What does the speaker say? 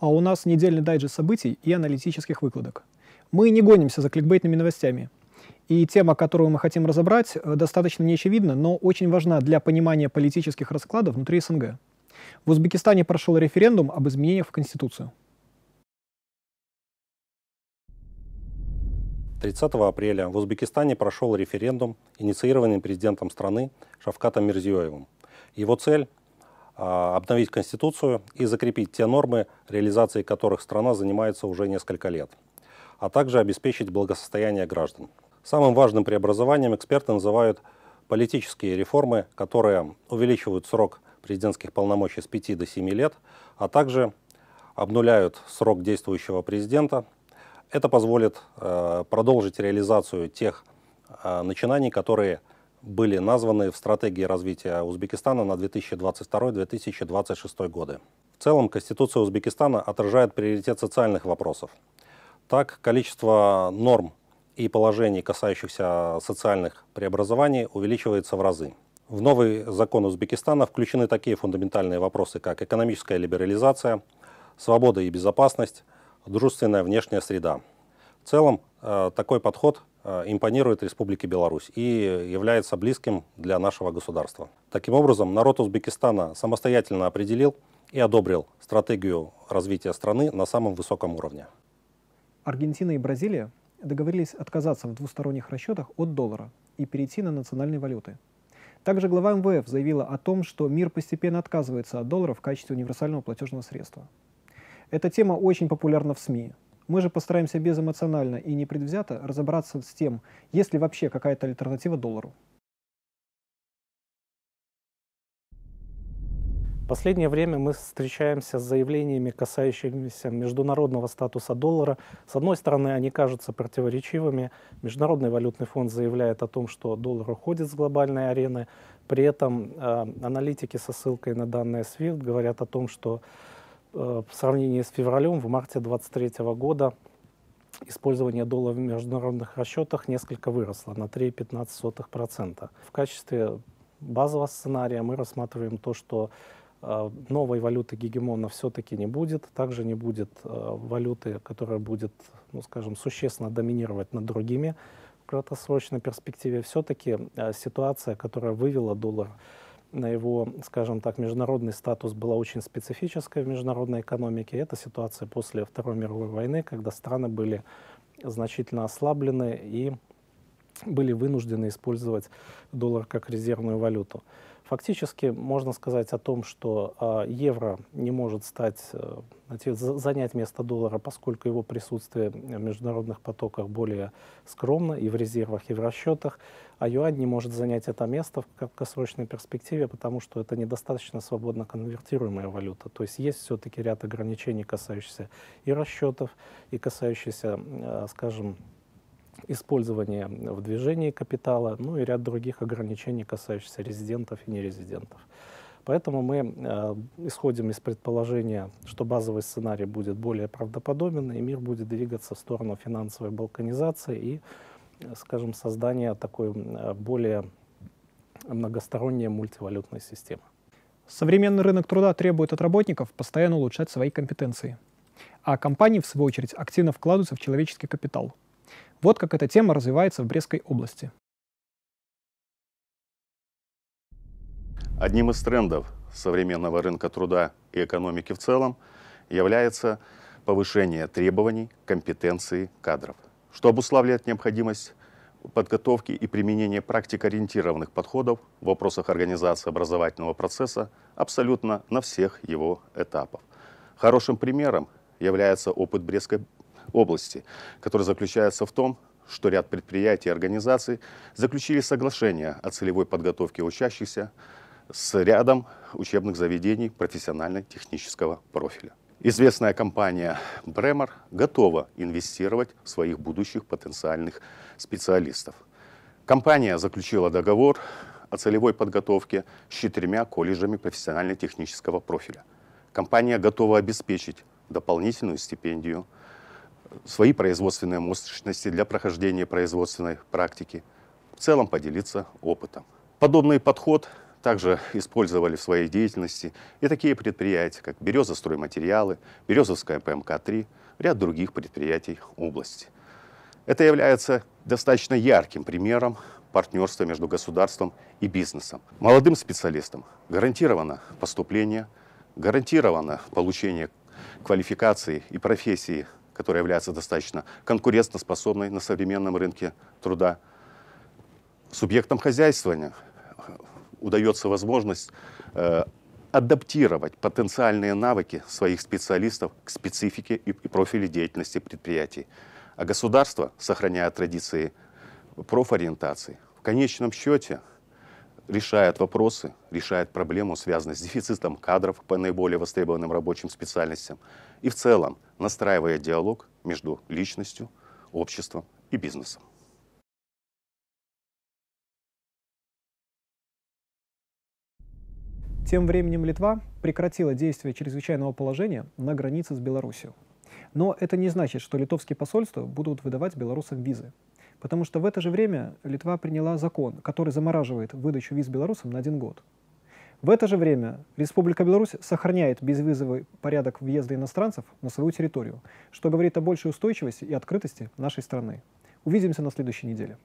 А у нас недельный дайджест событий и аналитических выкладок. Мы не гонимся за кликбейтными новостями. И тема, которую мы хотим разобрать, э, достаточно неочевидна, но очень важна для понимания политических раскладов внутри СНГ. В Узбекистане прошел референдум об изменениях в Конституцию. 30 апреля в Узбекистане прошел референдум, инициированный президентом страны Шавкатом Мирзиёевым. Его цель обновить Конституцию и закрепить те нормы, реализацией которых страна занимается уже несколько лет, а также обеспечить благосостояние граждан. Самым важным преобразованием эксперты называют политические реформы, которые увеличивают срок президентских полномочий с 5 до 7 лет, а также обнуляют срок действующего президента – это позволит э, продолжить реализацию тех э, начинаний, которые были названы в стратегии развития Узбекистана на 2022-2026 годы. В целом, Конституция Узбекистана отражает приоритет социальных вопросов. Так, количество норм и положений, касающихся социальных преобразований, увеличивается в разы. В новый закон Узбекистана включены такие фундаментальные вопросы, как экономическая либерализация, свобода и безопасность, дружественная внешняя среда. В целом э, такой подход импонирует Республике Беларусь и является близким для нашего государства. Таким образом, народ Узбекистана самостоятельно определил и одобрил стратегию развития страны на самом высоком уровне. Аргентина и Бразилия договорились отказаться в двусторонних расчетах от доллара и перейти на национальные валюты. Также глава МВФ заявила о том, что мир постепенно отказывается от доллара в качестве универсального платежного средства. Эта тема очень популярна в СМИ. Мы же постараемся безэмоционально и непредвзято разобраться с тем, есть ли вообще какая-то альтернатива доллару. Последнее время мы встречаемся с заявлениями, касающимися международного статуса доллара. С одной стороны, они кажутся противоречивыми. Международный валютный фонд заявляет о том, что доллар уходит с глобальной арены. При этом э, аналитики со ссылкой на данные SWIFT говорят о том, что в сравнении с февралем, в марте 2023 года использование доллара в международных расчетах несколько выросло на 3,15%. В качестве базового сценария мы рассматриваем то, что э, новой валюты гегемона все-таки не будет. Также не будет э, валюты, которая будет, ну, скажем, существенно доминировать над другими в краткосрочной перспективе. Все-таки ситуация, которая вывела доллар на его, скажем так, международный статус была очень специфическая в международной экономике. Это ситуация после Второй мировой войны, когда страны были значительно ослаблены и были вынуждены использовать доллар как резервную валюту. Фактически можно сказать о том, что э, евро не может стать, э, занять место доллара, поскольку его присутствие в международных потоках более скромно и в резервах, и в расчетах, а юань не может занять это место в краткосрочной перспективе, потому что это недостаточно свободно конвертируемая валюта. То есть есть все-таки ряд ограничений, касающихся и расчетов, и касающихся, э, скажем, использование в движении капитала, ну и ряд других ограничений, касающихся резидентов и нерезидентов. Поэтому мы э, исходим из предположения, что базовый сценарий будет более правдоподобен, и мир будет двигаться в сторону финансовой балканизации и, скажем, создания такой э, более многосторонней мультивалютной системы. Современный рынок труда требует от работников постоянно улучшать свои компетенции. А компании, в свою очередь, активно вкладываются в человеческий капитал – вот как эта тема развивается в Брестской области. Одним из трендов современного рынка труда и экономики в целом является повышение требований компетенции кадров, что обуславливает необходимость подготовки и применения практикоориентированных подходов в вопросах организации образовательного процесса абсолютно на всех его этапах. Хорошим примером является опыт Брестской области, который заключается в том, что ряд предприятий и организаций заключили соглашение о целевой подготовке учащихся с рядом учебных заведений профессионально-технического профиля. Известная компания Бремер готова инвестировать в своих будущих потенциальных специалистов. Компания заключила договор о целевой подготовке с четырьмя колледжами профессионально-технического профиля. Компания готова обеспечить дополнительную стипендию свои производственные мощности для прохождения производственной практики, в целом поделиться опытом. Подобный подход также использовали в своей деятельности и такие предприятия, как «Береза стройматериалы», «Березовская ПМК-3», ряд других предприятий области. Это является достаточно ярким примером партнерства между государством и бизнесом. Молодым специалистам гарантировано поступление, гарантировано получение квалификации и профессии, которая является достаточно конкурентоспособной на современном рынке труда. Субъектам хозяйствования удается возможность э, адаптировать потенциальные навыки своих специалистов к специфике и, и профилю деятельности предприятий. А государство, сохраняя традиции профориентации, в конечном счете решает вопросы, решает проблему, связанную с дефицитом кадров по наиболее востребованным рабочим специальностям и в целом настраивая диалог между личностью, обществом и бизнесом. Тем временем Литва прекратила действие чрезвычайного положения на границе с Беларусью. Но это не значит, что литовские посольства будут выдавать белорусам визы. Потому что в это же время Литва приняла закон, который замораживает выдачу виз белорусам на один год. В это же время Республика Беларусь сохраняет безвизовый порядок въезда иностранцев на свою территорию, что говорит о большей устойчивости и открытости нашей страны. Увидимся на следующей неделе.